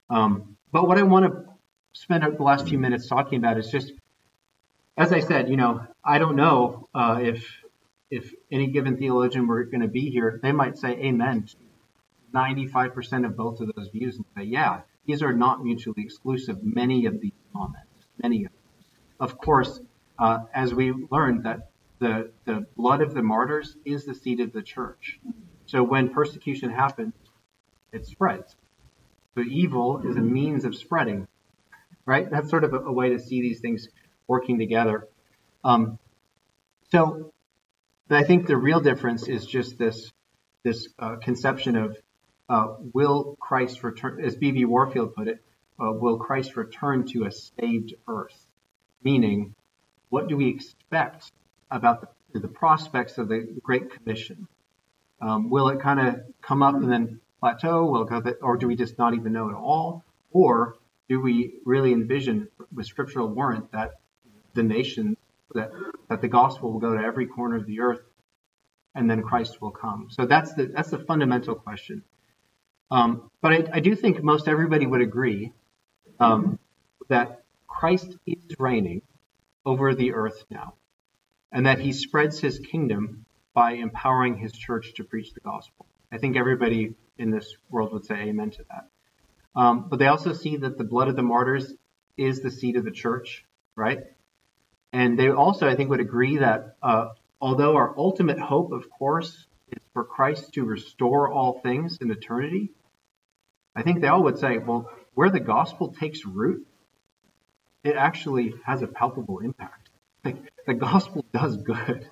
Um, but what I want to spend the last few minutes talking about is just, as I said, you know, I don't know uh, if if any given theologian were going to be here, they might say amen to 95% of both of those views and say, yeah, these are not mutually exclusive. Many of these comments, many of them. Of course, uh, as we learned that the, the blood of the martyrs is the seed of the church. So when persecution happens, it spreads. So evil is a means of spreading, right? That's sort of a, a way to see these things working together. Um, so I think the real difference is just this this uh, conception of uh, will Christ return, as B.B. Warfield put it, uh, will Christ return to a saved earth? Meaning, what do we expect about the, the prospects of the Great Commission? Um, will it kind of come up and then plateau? Will it, or do we just not even know at all? Or do we really envision with scriptural warrant that the nations that that the gospel will go to every corner of the earth, and then Christ will come? So that's the that's the fundamental question. Um, but I, I, do think most everybody would agree um, that Christ is reigning over the earth now, and that he spreads his kingdom by empowering his church to preach the gospel. I think everybody in this world would say amen to that. Um, but they also see that the blood of the martyrs is the seed of the church, right? And they also, I think, would agree that uh, although our ultimate hope, of course, is for Christ to restore all things in eternity, I think they all would say, well, where the gospel takes root, it actually has a palpable impact. Like the gospel does good.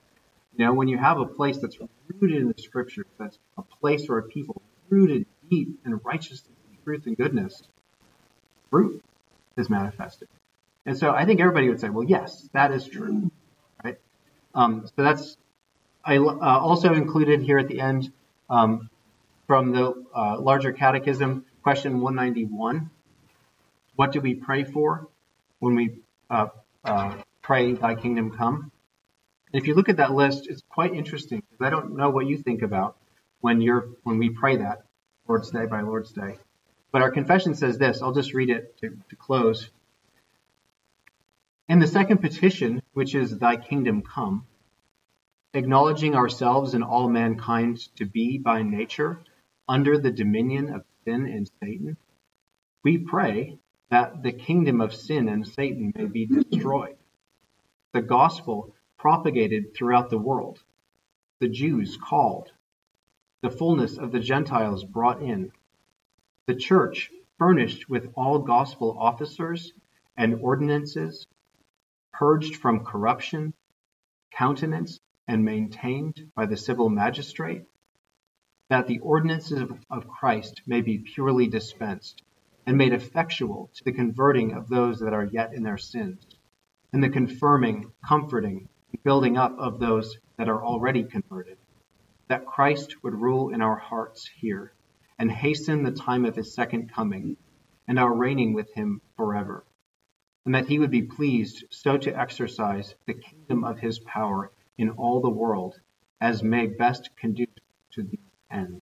You know, when you have a place that's rooted in the scriptures, that's a place where people rooted deep in righteousness, truth, and goodness, fruit is manifested. And so I think everybody would say, well, yes, that is true, right? Um, so that's I uh, also included here at the end um, from the uh, larger catechism, question 191. What do we pray for when we uh, uh pray, Thy kingdom come? if you look at that list, it's quite interesting because I don't know what you think about when you're when we pray that Lord's Day by Lord's Day. But our confession says this. I'll just read it to, to close. In the second petition, which is thy kingdom come, acknowledging ourselves and all mankind to be by nature under the dominion of sin and Satan, we pray that the kingdom of sin and Satan may be destroyed. The gospel propagated throughout the world, the Jews called, the fullness of the Gentiles brought in, the church furnished with all gospel officers and ordinances, purged from corruption, countenanced and maintained by the civil magistrate, that the ordinances of, Christ may be purely dispensed and made effectual to the converting of those that are yet in their sins, and the confirming, comforting, and building up of those that are already converted, that Christ would rule in our hearts here, and hasten the time of his second coming, and our reigning with him forever, and that he would be pleased so to exercise the kingdom of his power in all the world as may best conduce to these ends.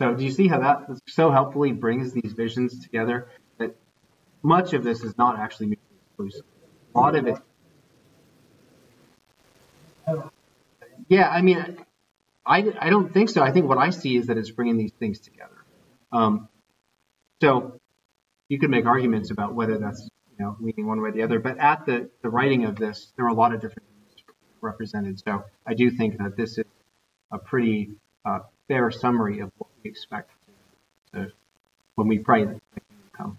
So do you see how that so helpfully brings these visions together? That much of this is not actually mutually exclusive. A lot of it. Yeah, I mean, I, I don't think so. I think what I see is that it's bringing these things together. Um, so you could make arguments about whether that's you know leaning one way or the other, but at the, the writing of this, there were a lot of different represented. So I do think that this is a pretty uh, fair summary of what we expect to, when we pray that come.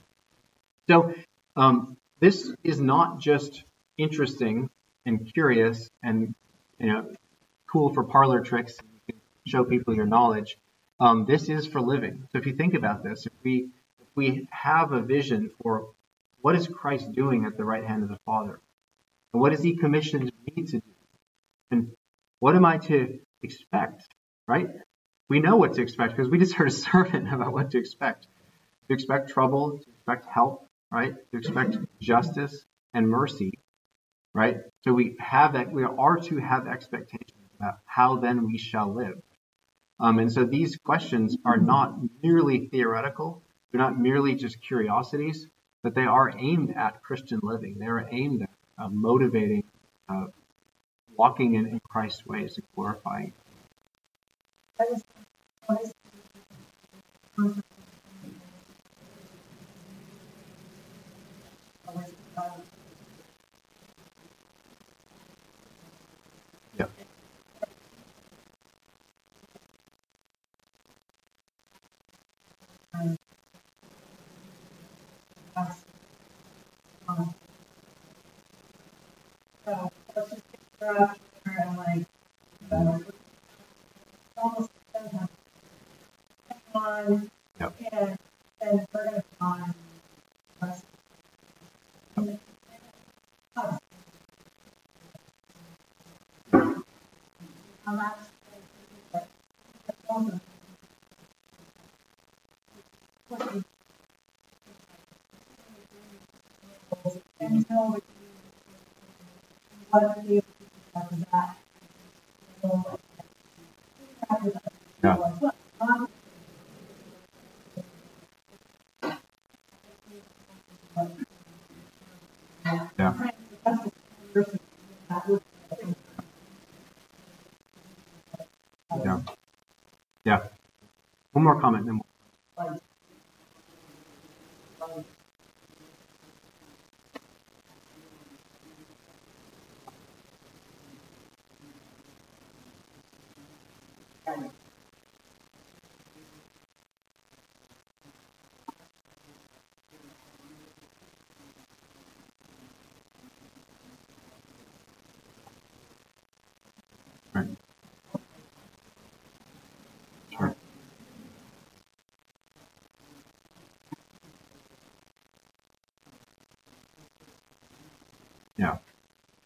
So um, this is not just interesting and curious and you know cool for parlor tricks. You can show people your knowledge. Um, this is for living. So if you think about this, if we we have a vision for what is Christ doing at the right hand of the Father, and what has He commissioned me to do, and what am I to expect, right? We know what to expect because we just heard a sermon about what to expect. To expect trouble, to expect help, right? To expect justice and mercy, right? So we have that, we are to have expectations about how then we shall live. Um, and so these questions are not merely theoretical, they're not merely just curiosities, but they are aimed at Christian living. They are aimed at uh, motivating, uh, walking in, in Christ's ways and glorifying get and like, uh, almost on Yep. and then us. You after that? So, after that, Yeah. what- what- Yeah. Yeah. Yeah. One more comment, then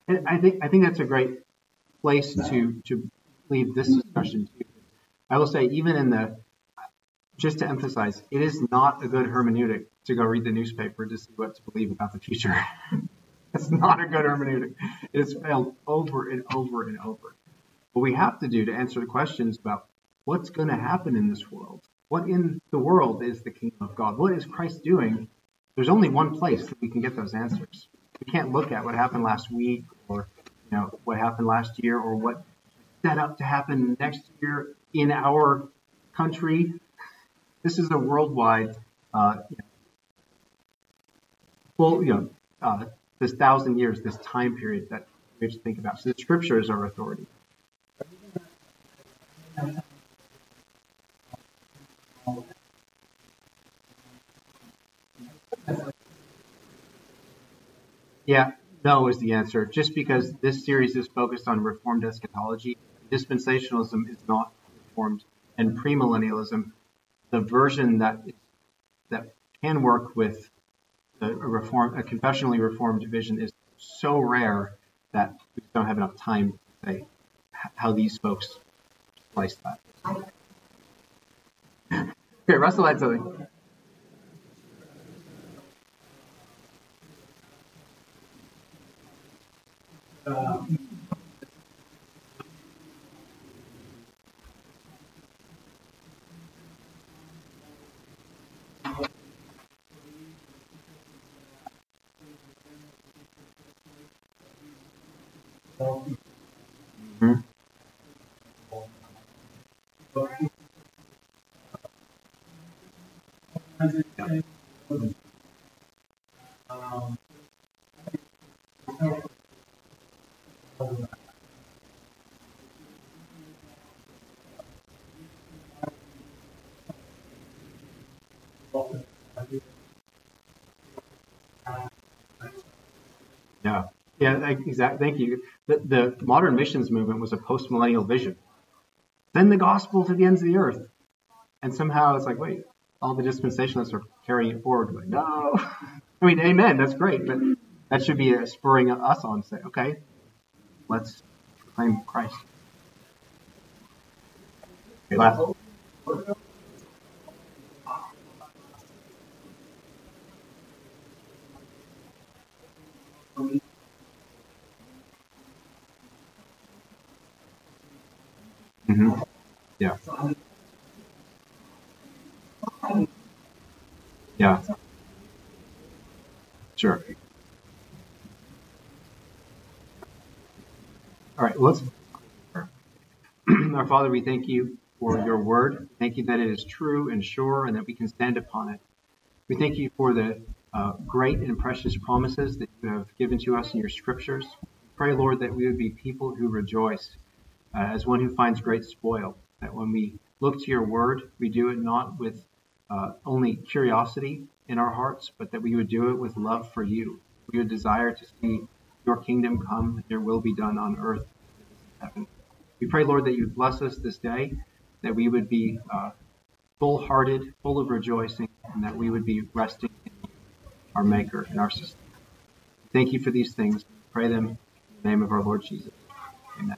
I think I think that's a great place to to leave this discussion. I will say, even in the just to emphasize, it is not a good hermeneutic to go read the newspaper to see what to believe about the future. it's not a good hermeneutic. It has failed over and over and over. What we have to do to answer the questions about what's going to happen in this world, what in the world is the kingdom of God, what is Christ doing, there's only one place that we can get those answers. We can't look at what happened last week or you know what happened last year or what set up to happen next year in our country. This is a worldwide, uh, full, you know, uh, this thousand years, this time period that we have to think about. So the scriptures are authority. Yeah, no is the answer. Just because this series is focused on Reformed eschatology, dispensationalism is not Reformed, and premillennialism, the version that that can work with a reform, a confessionally reformed vision, is so rare that we don't have enough time to say how these folks slice that. okay, Russell had something. Yeah, yeah, yeah, exactly. Thank you. The, the modern missions movement was a post-millennial vision. Send the gospel to the ends of the earth, and somehow it's like, wait, all the dispensationalists are carrying it forward. Like, no, I mean, amen. That's great, but that should be spurring us on to say, okay, let's proclaim Christ. Okay, last. Mm-hmm. Yeah. Yeah. Sure. All right, let's. Our Father, we thank you for your word. Thank you that it is true and sure and that we can stand upon it. We thank you for the uh, great and precious promises that you have given to us in your scriptures. Pray, Lord, that we would be people who rejoice uh, as one who finds great spoil. That when we look to your word, we do it not with uh, only curiosity in our hearts, but that we would do it with love for you. We would desire to see your kingdom come, your will be done on earth We pray, Lord, that you bless us this day, that we would be uh, full hearted, full of rejoicing, and that we would be resting in our Maker and our system. Thank you for these things. Pray them in the name of our Lord Jesus. Amen.